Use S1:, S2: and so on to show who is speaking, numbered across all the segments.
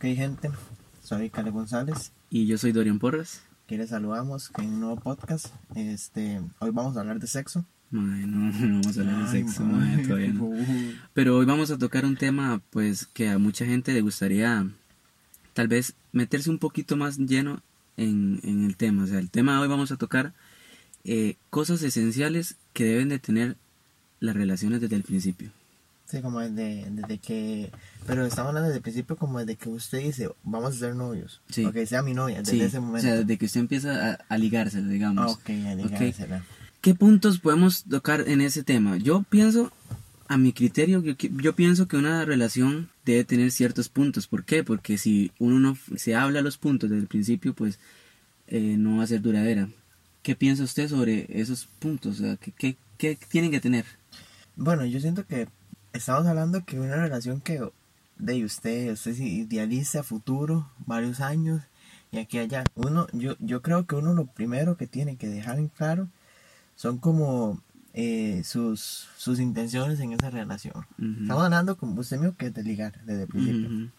S1: Ok, gente, soy Cale González.
S2: Y yo soy Dorian Porras.
S1: Que les saludamos en un nuevo podcast. Este, hoy vamos a hablar de sexo.
S2: no, no vamos a hablar de
S1: Ay,
S2: sexo,
S1: mae,
S2: todavía no. Pero hoy vamos a tocar un tema, pues, que a mucha gente le gustaría, tal vez, meterse un poquito más lleno en, en el tema. O sea, el tema de hoy vamos a tocar eh, cosas esenciales que deben de tener las relaciones desde el principio.
S1: Sí, como desde, desde que... Pero estamos hablando desde el principio como desde que usted dice, vamos a ser novios.
S2: Sí.
S1: O que sea mi novia, desde
S2: Sí,
S1: ese
S2: o
S1: momento.
S2: sea, desde que usted empieza a, a ligarse, digamos.
S1: Ok, a ligársela.
S2: ¿Qué puntos podemos tocar en ese tema? Yo pienso, a mi criterio, yo, yo pienso que una relación debe tener ciertos puntos. ¿Por qué? Porque si uno no se habla los puntos desde el principio, pues eh, no va a ser duradera. ¿Qué piensa usted sobre esos puntos? O sea, ¿qué, qué, qué tienen que tener?
S1: Bueno, yo siento que estamos hablando que una relación que de usted, usted se idealiza a futuro, varios años, y aquí allá. Uno, yo, yo creo que uno lo primero que tiene que dejar en claro son como eh, sus, sus intenciones en esa relación. Estamos hablando, como usted mío, que es de ligar desde el principio.
S2: Ujú.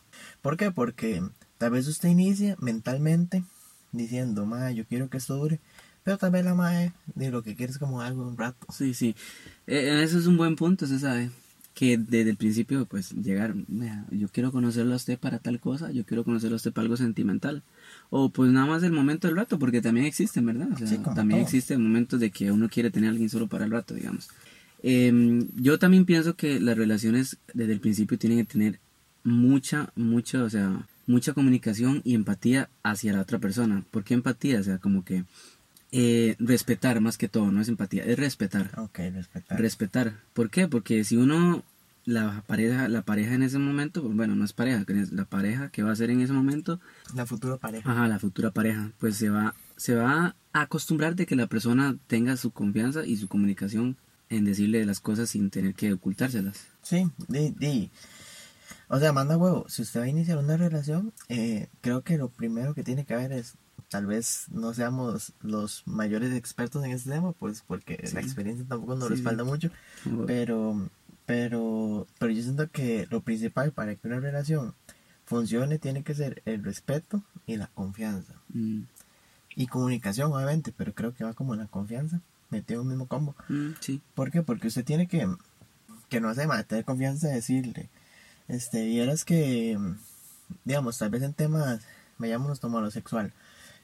S1: ¿Por qué? Porque tal vez usted inicia mentalmente diciendo, mae, yo quiero que esto dure, pero tal vez la mae de lo que quiere es como algo un rato.
S2: Sí, sí. Eh, eso es un buen punto, se sabe. Que desde el principio, pues, llegar, "Vea, yo quiero conocerlo a usted para tal cosa, yo quiero conocerlo a usted para algo sentimental. O pues nada más el momento del rato, porque también existen, ¿verdad? O sea,
S1: Sí, como
S2: también
S1: todo.
S2: existen momentos de que uno quiere tener a alguien solo para el rato, digamos. Em, yo también pienso que las relaciones desde el principio tienen que tener mucha, mucha, o sea, mucha comunicación y empatía hacia la otra persona. ¿Por qué empatía? O sea, como que eh, respetar más que todo, no es empatía, es respetar.
S1: Ok, respetar.
S2: Respetar. ¿Por qué? Porque si uno, la pareja, la pareja en ese momento, pues, bueno, no es pareja, la pareja que va a ser en ese momento,
S1: la futura pareja.
S2: ajá, la futura pareja, pues se va, se va a acostumbrar de que la persona tenga su confianza y su comunicación en decirle las cosas sin tener que ocultárselas.
S1: Sí, di, di. O sea, manda huevo. Si usted va a iniciar una relación, eh, creo que lo primero que tiene que haber es, tal vez no seamos los mayores expertos en este tema, pues porque
S2: Sí.
S1: la experiencia tampoco nos
S2: Sí,
S1: respalda
S2: sí.
S1: mucho. Pero, pero, siento que lo principal para que una relación funcione tiene que ser el respeto y la confianza.
S2: Mm,
S1: Y comunicación, obviamente, pero creo que va como la confianza, metido en un mismo combo.
S2: mm, sí.
S1: ¿Por qué? Porque usted tiene que, que no sé, tener confianza de decirle, este, vieras que, digamos, tal vez en temas, vayámonos como a lo sexual,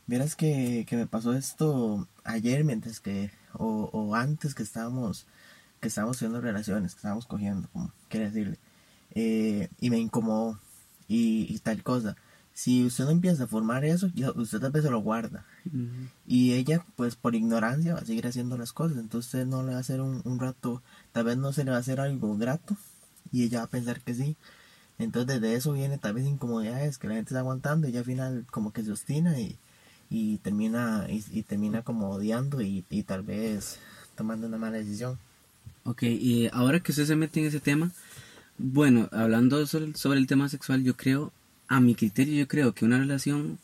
S1: vieras que, que me pasó esto ayer mientras que, o, o antes que estábamos, que estábamos haciendo relaciones, que estábamos cogiendo, como quiere decirle, eh, y me incomodó, y, y tal cosa. Si usted no empieza a formar eso, usted tal vez se lo guarda. Y ella, pues por ignorancia, va a seguir haciendo las cosas. Entonces usted no le va a hacer un, un rato, tal vez no se le va a hacer algo grato. Y ella va a pensar que sí. Entonces desde eso viene tal vez incomodidades que la gente está aguantando. Y ya al final como que se obstina y, y termina y, y termina como odiando y, y tal vez tomando una mala decisión.
S2: Ok, y ahora que usted se mete en ese tema, bueno, hablando sobre, sobre el tema sexual, yo creo, a mi criterio, yo creo que una relación,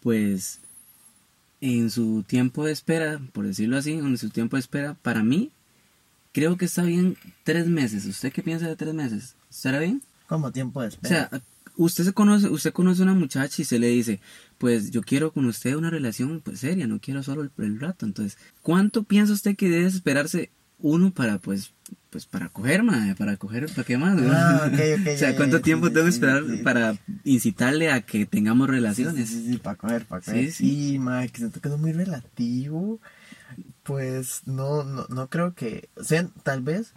S2: pues, en su tiempo de espera, por decirlo así, en su tiempo de espera, para mí, creo que está bien tres meses. ¿Usted qué piensa de tres meses? ¿Estará bien?
S1: Como tiempo de
S2: O
S1: espera.
S2: sea, usted se conoce, usted conoce a una muchacha y se le dice, pues yo quiero con usted una relación pues seria, no quiero solo el, el rato. Entonces, ¿cuánto piensa usted que debe esperarse uno para pues pues para coger, madre, para coger, para qué más?
S1: Ah,
S2: o sea, ¿cuánto tiempo
S1: sí,
S2: tengo que
S1: sí,
S2: esperar
S1: sí, sí.
S2: para incitarle a que tengamos
S1: Sí,
S2: relaciones?
S1: Sí, sí, para coger, para
S2: Sí,
S1: coger.
S2: sí.
S1: Sí, ma, que siento que es muy relativo. Pues no, no, no creo que. O sea, tal vez,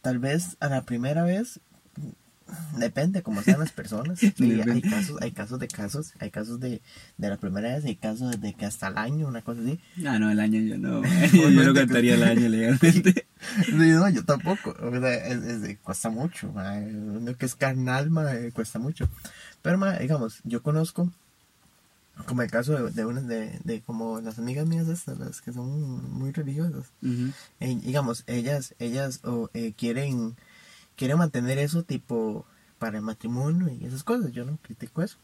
S1: tal vez a la primera vez. Depende cómo sean las personas. Sí, hay casos, hay casos de casos, hay casos de, de la primera vez, hay casos de que hasta el año, una cosa así.
S2: Ah, no, el año yo no. yo no cantaría el año legalmente.
S1: Sí, no, yo tampoco. O sea, es- es- cuesta mucho. Uno que es carnal, ma, eh, cuesta mucho. Pero, ma, digamos, yo conozco, como el caso de, de unas de, de como las amigas mías estas, las que son muy religiosas.
S2: Ujú.
S1: Eh, digamos, ellas, ellas o, eh, quieren, quieren mantener eso tipo para el matrimonio y esas cosas. Yo no critico eso.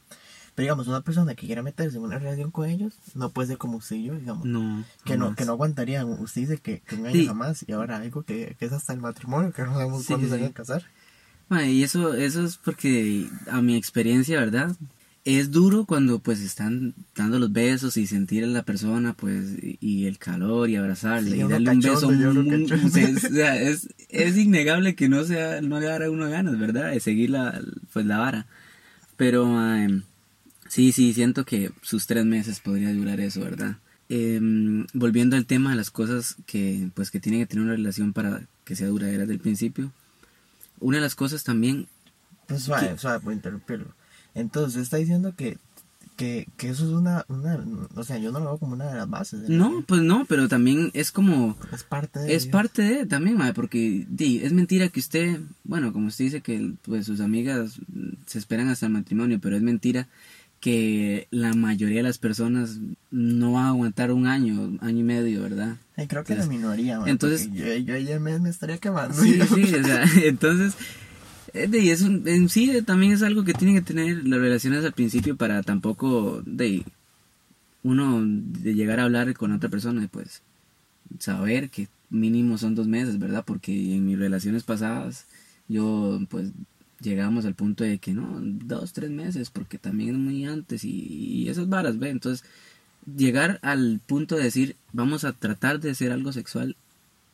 S1: Pero digamos, una persona que quiera meterse en una relación con ellos, no puede ser como usted y yo, digamos.
S2: No.
S1: Que no,
S2: jamás.
S1: que no aguantarían. Usted dice que, que un año
S2: Sí.
S1: jamás y ahora algo que, que es hasta el matrimonio, que no sabemos
S2: Sí,
S1: cuándo se
S2: sí.
S1: van a casar.
S2: y eso, eso es porque a mi experiencia, ¿verdad? Es duro cuando pues están dando los besos y sentir a la persona pues y el calor y abrazarle y darle un beso es, es, innegable que no sea no le dará uno ganas verdad de seguir la pues la vara. Pero sí sí siento que sus tres meses podría durar eso verdad em, volviendo al tema de las cosas que pues que tienen que tener una relación para que sea duradera desde el principio una de las cosas también...
S1: Pues suave, suave, puedo interrumpirlo. Entonces, está diciendo que, que, que eso es una, una, o sea, yo no lo veo como una de las bases.
S2: no, pues no, pero también es como...
S1: Es parte de...
S2: Es parte de también, madre, porque di, es mentira que usted, bueno, como usted dice que pues sus amigas se esperan hasta el matrimonio, pero es mentira que la mayoría de las personas no va a aguantar un año, año y medio, ¿verdad?
S1: creo que la minoría, entonces yo, yo ayer me, me, estaría quemando.
S2: Sí, sí, o sea, entonces, eh, de, es en sí también es algo que tienen que tener las relaciones al principio para tampoco, de uno de llegar a hablar con otra persona y pues saber que mínimo son dos meses, ¿verdad? Porque en mis relaciones pasadas yo pues llegamos al punto de que no, dos, tres meses, porque también es muy antes y, esas varas, ve. Entonces, llegar al punto de decir, vamos a tratar de hacer algo sexual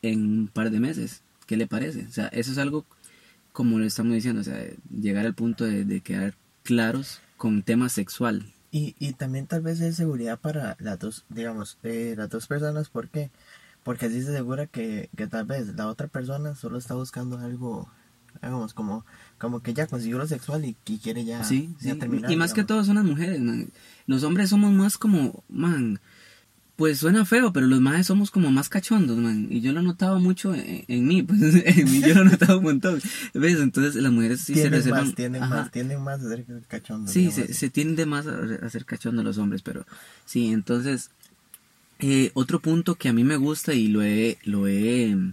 S2: en un par de meses, ¿qué le parece? O sea, eso es algo como le estamos diciendo, o sea, llegar al punto de, quedar claros con tema sexual.
S1: Y, y también tal vez es seguridad para las dos, digamos, eh, las dos personas, ¿por qué? Porque así se asegura que, que tal vez la otra persona solo está buscando algo Hagamos como, como que ya consiguió lo sexual y, quiere ya,
S2: sí, terminar. Y más que todo son las mujeres, man. Los hombres somos más como, man, pues suena feo, pero los más somos como más cachondos, man. Y yo lo he notado mucho en, mí, pues en mí yo lo he notado un montón. ¿Ves? Entonces las mujeres sí se reservan.
S1: Más, tienden, más, tienden más a ser cachondos.
S2: Sí, se, se, tiende más a, ser cachondos los hombres, pero sí, entonces. Eh, otro punto que a mí me gusta y lo he, lo he em,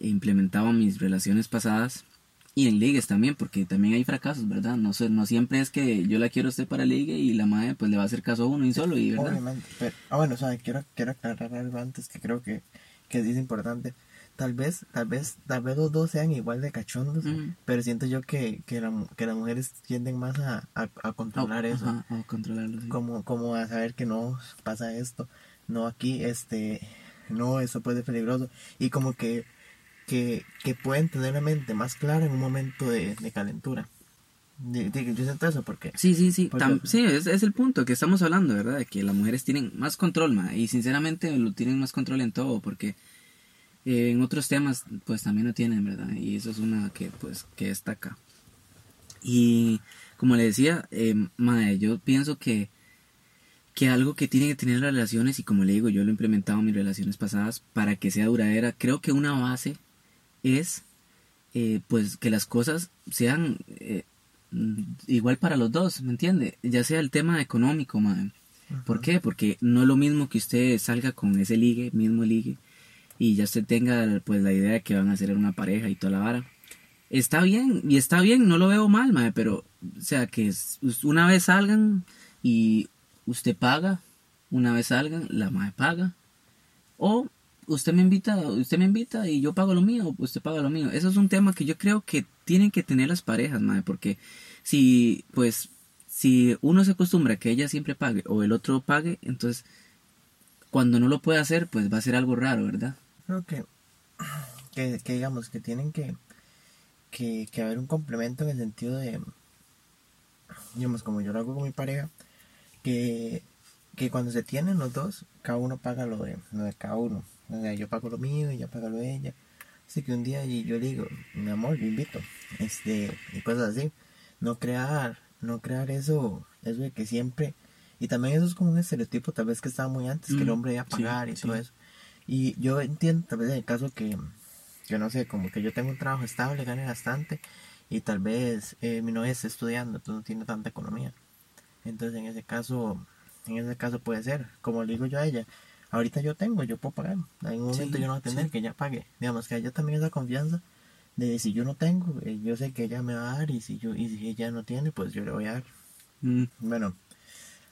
S2: implementado en mis relaciones pasadas y en ligues también, porque también hay fracasos, ¿verdad? No sé, no siempre es que yo la quiero a usted para ligue y la madre pues le va a hacer caso a uno y solo, y ¿verdad?
S1: Obviamente, pero, ah bueno, o sea, quiero, quiero aclarar algo antes que creo que, que es importante. Tal vez, tal vez, tal vez los dos sean igual de cachondos, pero siento yo que, que, la, que las mujeres tienden más a, a, controlar eso.
S2: a controlarlo,
S1: Como, como a saber que no pasa esto, no aquí, este, no, eso puede ser peligroso. Y como que que, que pueden tener la mente más clara en un momento de, calentura. yo siento eso porque...
S2: Sí, sí, sí. sí, es, es, el punto que estamos hablando, ¿verdad? De que las mujeres tienen más control, ma, y sinceramente lo tienen más control en todo, porque eh, en otros temas pues también lo tienen, ¿verdad? Y eso es una que pues que destaca. Y como le decía, eh, yo pienso que que algo que tiene que tener las relaciones, y como le digo, yo lo he implementado en mis relaciones pasadas, para que sea duradera, creo que una base es eh, pues que las cosas sean eh, igual para los dos, ¿me entiende? Ya sea el tema económico, madre. ¿Por qué? Porque no es lo mismo que usted salga con ese ligue, mismo ligue, y ya usted tenga pues la idea de que van a ser una pareja y toda la vara. Está bien, y está bien, no lo veo mal, madre, pero, o sea, que una vez salgan y usted paga, una vez salgan, la madre paga, o usted me invita, usted me invita y yo pago lo mío, usted paga lo mío. Eso es un tema que yo creo que tienen que tener las parejas, madre, porque si, pues, si uno se acostumbra a que ella siempre pague o el otro pague, entonces, cuando no lo puede hacer, pues va a ser algo raro, ¿verdad?
S1: Creo que, que, digamos, que tienen que, que, que haber un complemento en el sentido de, digamos, como yo lo hago con mi pareja, que, que cuando se tienen los dos, cada uno paga lo de, lo de cada uno yo pago lo mío y ella paga lo de ella. Así que un día yo le digo, mi amor, yo invito. Este, y cosas así. No crear, no crear eso, eso de que siempre. Y también eso es como un estereotipo, tal vez que estaba muy antes, que el mm, hombre iba a pagar y todo eso. Y yo entiendo, tal vez en el caso que, yo no sé, como que yo tengo un trabajo estable, gane bastante, y tal vez eh, mi novia está estudiando, entonces no tiene tanta economía. Entonces en ese caso, en ese caso puede ser, como le digo yo a ella, ahorita yo tengo, yo puedo pagar. En un momento yo no voy a tener que ella pague. Digamos que ella también esa confianza de si yo no tengo, eh, yo sé que ella me va a dar y si yo y si ella no tiene, pues yo le voy a dar. Mm. Bueno,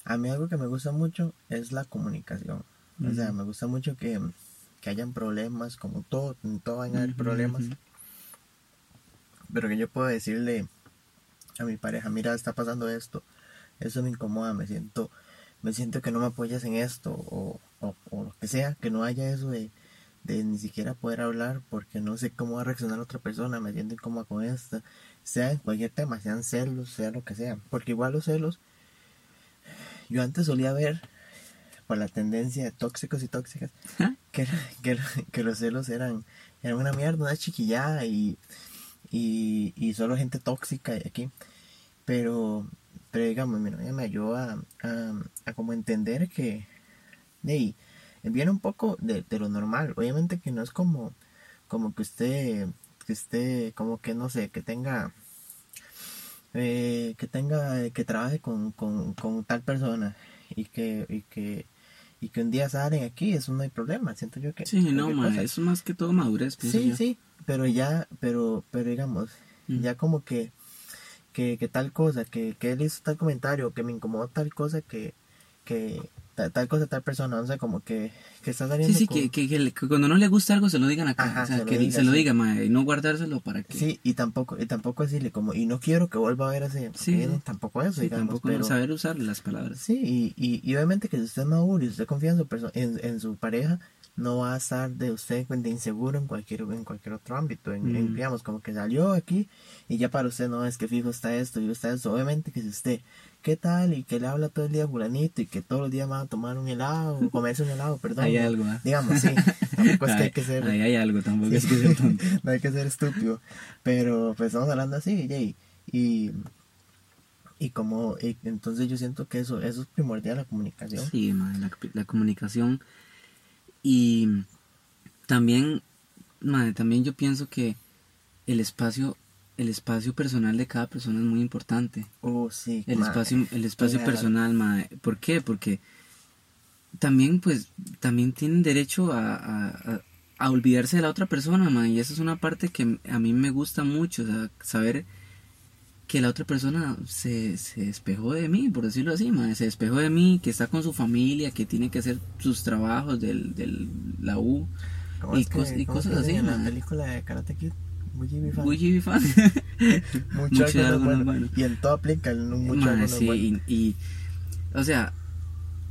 S1: a mí algo que me gusta mucho es la comunicación. O sea, me gusta mucho que, que hayan problemas, como todo, en todo van a haber problemas. pero que yo puedo decirle a mi pareja, mira, está pasando esto, eso me incomoda, me siento, me siento que no me apoyas en esto, o, o, lo que sea, que no haya eso de, de ni siquiera poder hablar porque no sé cómo va a reaccionar otra persona, me siento incómoda con esto, sea en cualquier tema, sean celos, sea lo que sea, porque igual los celos, yo antes solía ver por la tendencia de tóxicos y tóxicas, que, que, que, los celos eran, eran una mierda, una chiquillada y, y, y solo gente tóxica aquí. Pero, pero digamos, mi novia me ayudó a, a, como entender que hey, viene un poco de, de, lo normal. Obviamente que no es como, como que usted, que usted, como que no sé, que tenga, eh, que tenga, que trabaje con, con, con tal persona y que, y que, y que un día salen aquí, eso no hay problema, siento yo que...
S2: Sí, no, ma, eso más que todo madurez.
S1: Sí, sí, pero ya, pero, pero digamos, ya como que que, que tal cosa, que, que él hizo tal comentario, que me incomodó tal cosa, que, que tal, cosa, tal persona, no sé, como que, que está saliendo.
S2: Sí, sí, que, que, cuando no le gusta algo se lo digan acá, o sea, que se lo diga, y no guardárselo para que.
S1: Sí, y tampoco, y tampoco decirle como, y no quiero que vuelva a ver ese. Sí, tampoco eso,
S2: digamos. Tampoco pero, saber usar las palabras.
S1: Sí, y, y, obviamente que si usted es maduro y usted confía en su, en, en su pareja, no va a estar de usted de inseguro en cualquier en cualquier otro ámbito en, mm. digamos como que salió aquí y ya para usted no es que fijo está esto y está eso obviamente que si usted qué tal y que le habla todo el día a y que todos los días va a tomar un helado comerse un helado perdón.
S2: Hay algo ¿eh?
S1: digamos sí. Tampoco es que hay que ser
S2: ahí hay algo tampoco es que ser tonto.
S1: No hay que ser estúpido. Pero pues estamos hablando así y y y como entonces yo siento que eso eso es primordial la comunicación.
S2: Sí la, la comunicación y también, madre, también yo pienso que el espacio, el espacio personal de cada persona es muy importante.
S1: Oh, sí.
S2: El espacio, el espacio personal, madre. ¿Por qué? Porque también, pues, también tienen derecho a, a, a olvidarse de la otra persona, madre. Y esa es una parte que a mí me gusta mucho, o sea, saber que la otra persona se, se despejó de mí, por decirlo así, se despejó de mí, que está con su familia, que tiene que hacer sus trabajos del, del la U y, y cosas así.
S1: En la película de Karate Kid, muy Jimmy fan.
S2: Muy Jimmy fan.
S1: mucho, mucho bueno. Y en todo aplica el mucho
S2: sí, y, y, o sea,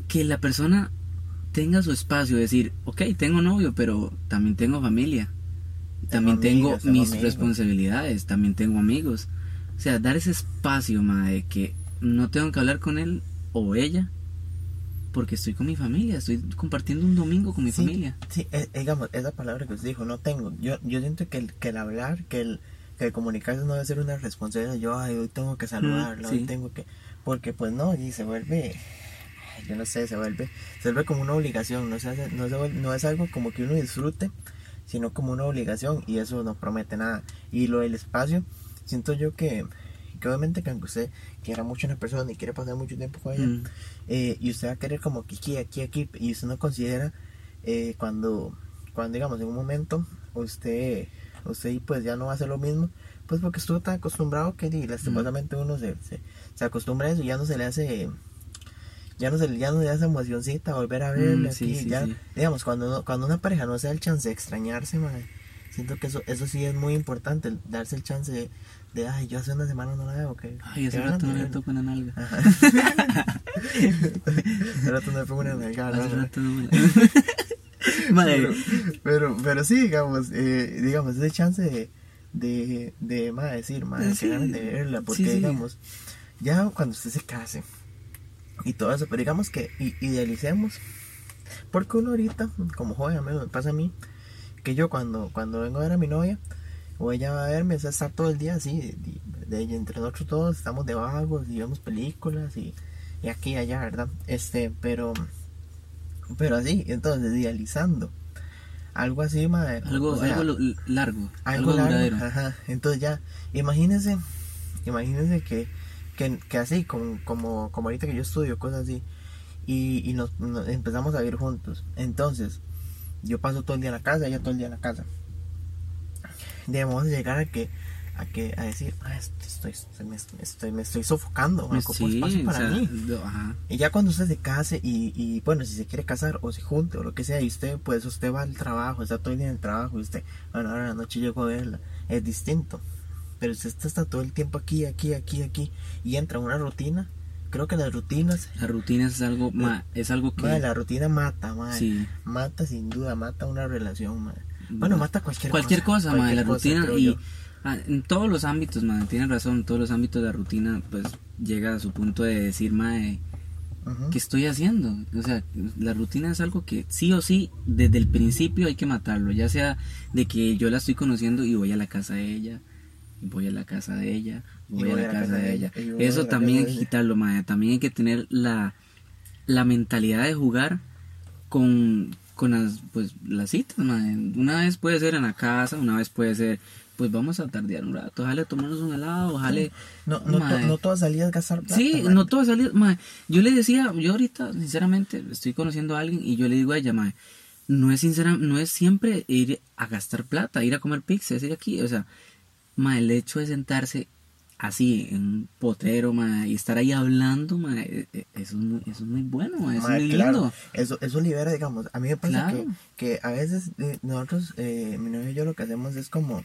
S2: que la persona tenga su espacio, decir, ok, tengo novio, pero también tengo familia. También tengo, tengo mis responsabilidades, también tengo amigos o sea, dar ese espacio, de que no tengo que hablar con él o ella porque estoy con mi familia, estoy compartiendo un domingo con mi familia.
S1: Sí, eh, digamos, esa palabra que usted dijo, no tengo. Yo, yo siento que el, que el hablar, que el, que el comunicarse no debe ser una responsabilidad. Yo, ay, hoy tengo que saludarla, hoy tengo que. Porque, pues no, y se vuelve. Yo no sé, se vuelve, se vuelve como una obligación. No, se no, no es algo como que uno disfrute, sino como una obligación, y eso no promete nada. Y lo del espacio siento yo que, que obviamente que aunque usted quiera mucho a una persona y quiere pasar mucho tiempo con ella, mm. eh, y usted va a querer como que aquí, aquí, aquí, y usted no considera eh, cuando, cuando digamos en un momento usted, usted pues ya no va a hacer lo mismo, pues porque estuvo tan acostumbrado que y, lastimosamente uno se, se, acostumbra a eso y ya no se le hace ya no se ya no le hace emocioncita volver a verle mm, ya, digamos cuando cuando una pareja no se da el chance de extrañarse siento que eso eso sí es muy importante darse el chance de, de, ay, yo hace una semana no la veo, que
S2: Ay, hace rato no le toco una nalga.
S1: hace rato no le pongo una nalga. Hace rato no me pero, pero, pero, sí, digamos, eh, digamos, ese chance de, de, de más decir, más sí. que ganas de verla, porque digamos, ya cuando usted se case y todo eso, pero digamos que idealicemos, porque uno ahorita, como joven, me pasa a mí, que yo cuando, cuando vengo a ver a mi novia, o ella va a verme, o sea, estar todo el día así, de, entre nosotros todos estamos de vagos y vemos películas y, y aquí y allá, ¿verdad? Este, pero, pero así, entonces, idealizando. Algo así, madre.
S2: Algo, algo largo.
S1: Algo, largo. Ajá. Entonces ya, imagínense, imagínense que, que, que así, como, como, como ahorita que yo estudio, cosas así, y, y nos, empezamos a vivir juntos. Entonces, yo paso todo el día en la casa, ella todo el día en la casa debemos llegar a que a que a decir ah, estoy, me, estoy me estoy sofocando me espacio para mí y ya cuando usted se case y, y, bueno si se quiere casar o se junte o lo que sea y usted pues usted va al trabajo está todo el día en el trabajo y usted bueno ahora la noche llego a verla es distinto pero usted está todo el tiempo aquí, aquí, aquí, aquí, y entra en una rutina, creo que las rutinas...
S2: La rutina es algo, ma, es algo que...
S1: La rutina mata.
S2: Sí.
S1: Mata sin duda, mata una relación, madre. Bueno, mata cualquier,
S2: cualquier cosa. la
S1: cualquier cosa,
S2: rutina
S1: creo
S2: y... ah, En todos los ámbitos, madre, tiene razón, en todos los ámbitos de la rutina, pues llega a su punto de decir, madre,
S1: Ujú.
S2: ¿qué estoy haciendo? O sea, la rutina es algo que sí o sí, desde el principio hay que matarlo, ya sea de que yo la estoy conociendo y voy a la casa de ella, voy a la casa de ella, voy, a la casa de ella.
S1: voy
S2: Eso
S1: la
S2: también hay que quitarlo, madre. También hay que tener la, la mentalidad de jugar con, con las, pues, las citas, madre. Una vez puede ser en la casa, una vez puede ser, pues vamos a tardear un rato, ojalá tomarnos un helado, ojalá...
S1: No, no, to- no todas salidas gastar plata,
S2: Sí, no todo ha salido. mae, yo le decía, yo ahorita, sinceramente, estoy conociendo a alguien y yo le digo a ella, mae, no es sincera, no es siempre ir a gastar plata, ir a comer pizza, es ir aquí, o sea, mae, el hecho de sentarse así en un potrero, mae, y estar ahí hablando, mae, eh, eh, eso es muy, eso es muy bueno, eso es muy
S1: claro,
S2: lindo.
S1: Eso, eso libera, digamos. A mí me pasa
S2: Claro.
S1: que, que a veces eh, nosotros, eh, mi novio y yo lo que hacemos es como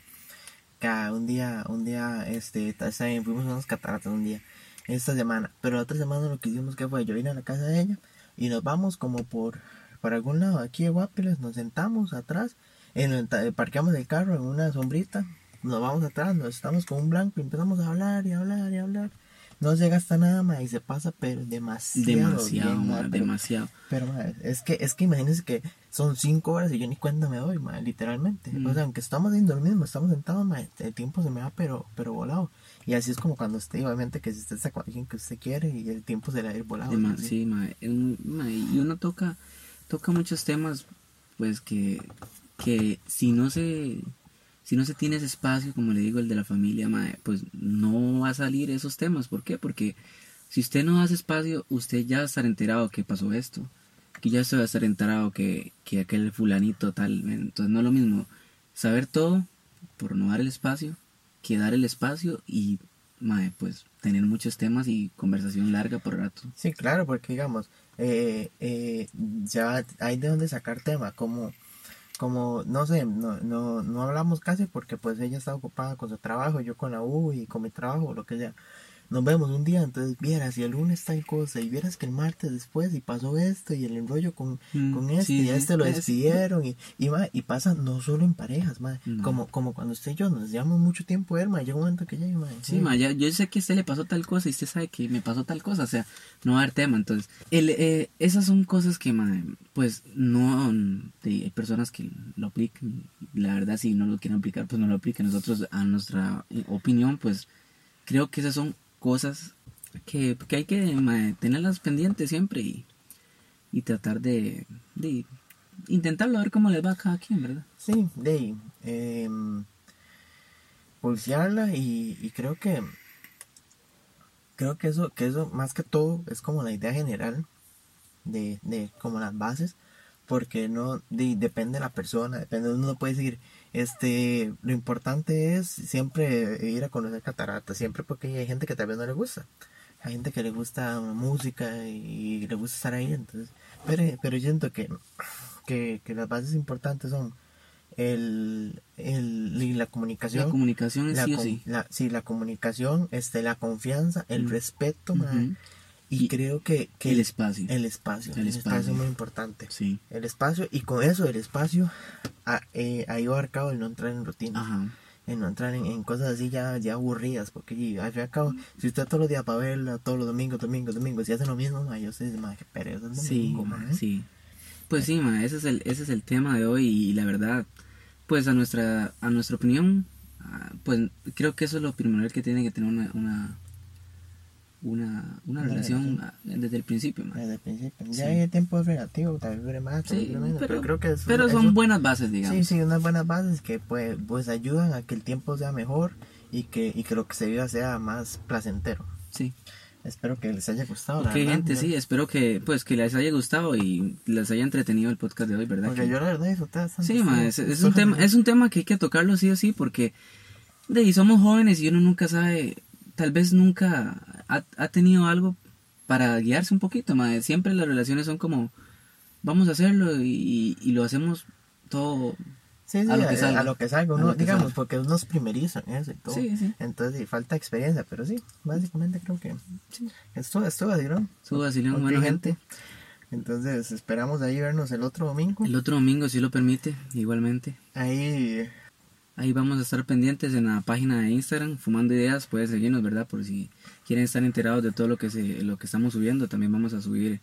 S1: que un día, un día, este, ta- está bien, fuimos a unas cataratas un día, esta semana, pero la otra semana lo que hicimos que fue, yo vine a la casa de ella y nos vamos como por, por algún lado aquí de Guapiles, nos sentamos atrás, en ta- parqueamos el carro en una sombrita, nos vamos atrás, nos estamos con un blanco y empezamos a hablar y hablar y hablar. No se gasta nada más y se pasa pero demasiado,
S2: Demasiado,
S1: bien, pero-
S2: demasiado.
S1: pero madre, es que es que imagínense que son cinco horas y yo ni cuenta me doy, madre, literalmente.
S2: Mm.
S1: O sea, aunque estamos haciendo lo mismo, estamos sentados, madre, el tiempo se me va pero pero volado. Y así es como cuando usted, obviamente, que si usted está con alguien que usted quiere y el tiempo se le va a ir volado. ¿sí?
S2: es muy- mae, y uno toca toca muchos temas pues que que si no se si no se tiene ese espacio como le digo el de la familia mae, pues no va a salir esos temas. ¿por qué? porque si usted no hace espacio usted ya va estar enterado que pasó esto que ya se va a estar enterado que, que aquel fulanito tal entonces no es lo mismo saber todo por no dar el espacio que dar el espacio y mae, pues tener muchos temas y conversación larga por rato.
S1: Sí, claro, porque digamos, eh, eh, ya hay de dónde sacar tema, como, como no sé, no, no, no hablamos casi porque pues ella está ocupada con su trabajo, yo con la U y con mi trabajo, lo que sea. Nos vemos un día, entonces vieras, y el lunes tal cosa, y vieras que el martes después, y pasó esto, y el enrollo con,
S2: Mm,
S1: con este,
S2: sí,
S1: y a este lo
S2: es-
S1: despidieron, y, y, ma, y pasa no solo en parejas, ma,
S2: No.
S1: como, como cuando usted y yo nos llevamos mucho tiempo, ver, ma, llega un momento que ya, ma,
S2: Sí, ma, ya- yo sé que a usted le pasó tal cosa y usted sabe que me pasó tal cosa, o sea, no va a haber tema. Entonces, el, eh, esas son cosas que, ma, pues, no, hay personas que lo aplican. La verdad, si no lo quieren aplicar, pues no lo apliquen. Nosotros, a nuestra eh, opinión, pues, creo que esas son cosas que, que hay que tenerlas pendientes siempre y, y tratar de, intentarlo a ver cómo les va a cada quien, ¿verdad?
S1: Sí, de y, y creo que creo que eso que eso más que todo es como la idea general de, de como las bases porque no de- depende de la persona depende uno no puede decir este lo importante es siempre ir a conocer cataratas siempre porque hay gente que tal vez no le gusta hay gente que le gusta música y le gusta estar ahí entonces pero pero yo siento que que, que las bases importantes son el, el la comunicación
S2: La comunicación es
S1: la,
S2: sí o sí.
S1: la- sí, la comunicación este la confianza el
S2: Mm.
S1: respeto. Y,
S2: Y
S1: creo que, que
S2: el espacio.
S1: el espacio
S2: El
S1: el, espacio.
S2: espacio.
S1: es muy importante
S2: Sí.
S1: el espacio y con eso el espacio a- eh, ahí abarcado el no entrar en rutina
S2: Ajá.
S1: en no entrar en, en cosas así ya, ya aburridas porque y, al fin y al cabo si usted todos los días para verla todos los domingos domingos domingos y hace lo mismo mae, yo sé mae, qué pereza el
S2: Sí,
S1: domingo,
S2: ma,
S1: mae.
S2: sí. Pues sí, ma, ese es el ese es el tema de hoy y la verdad, pues a nuestra a nuestra opinión, ah, pues creo que eso es lo primordial que tiene que tener una una una, una
S1: Una
S2: relación ah, desde el principio, ma.
S1: desde el principio
S2: Sí.
S1: ya hay tiempo relativo tal vez dure más tal vez
S2: Sí,
S1: dure menos,
S2: pero,
S1: creo que es-
S2: pero
S1: es
S2: son buenas bases, digamos.
S1: Sí, sí, unas buenas bases que pues, pues ayudan a que el tiempo sea mejor y que, y que lo que se viva sea más placentero.
S2: Sí.
S1: Espero que les haya gustado. la
S2: Ok,
S1: verdad,
S2: gente,
S1: yo-
S2: sí, espero que pues que les haya gustado y les haya entretenido el podcast de hoy, ¿verdad?
S1: Porque
S2: Que-
S1: yo la verdad disfruté bastante.
S2: Sí, ma, es, es un tema, es un tema que hay que tocarlo sí o sí, porque de ahí somos jóvenes y uno nunca sabe, tal vez nunca ha, ha tenido algo para guiarse un poquito, ma. Siempre las relaciones son como, vamos a hacerlo y, y lo hacemos todo
S1: Sí, sí,
S2: a lo que salga.
S1: a lo que salga,
S2: A
S1: uno,
S2: lo que
S1: digamos,
S2: salga.
S1: porque uno es primerizo en eso y todo.
S2: Sí.
S1: Entonces, falta experiencia, pero sí, básicamente creo que esto estuvo así, ¿no?
S2: Su vacilón, bueno, gente.
S1: Entonces, esperamos ahí vernos el otro domingo.
S2: El otro domingo, si lo permite, igualmente.
S1: Ahí,
S2: Ahí vamos a estar pendientes en la página de Instagram, Fumando Ideas, pueden seguirnos, ¿verdad? Por si quieren estar enterados de todo lo que se, lo que estamos subiendo, también vamos a subir,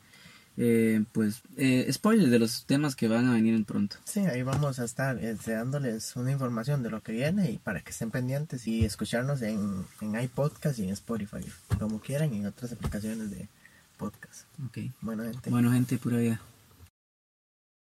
S2: eh, pues, eh, spoilers de los temas que van a venir pronto.
S1: sí, ahí vamos a estar este, dándoles una información de lo que viene y para que estén pendientes y escucharnos en, en iPodcast y en Spotify, como quieran, y en otras aplicaciones de podcast.
S2: Ok.
S1: Bueno, gente.
S2: Bueno, gente, pura vida.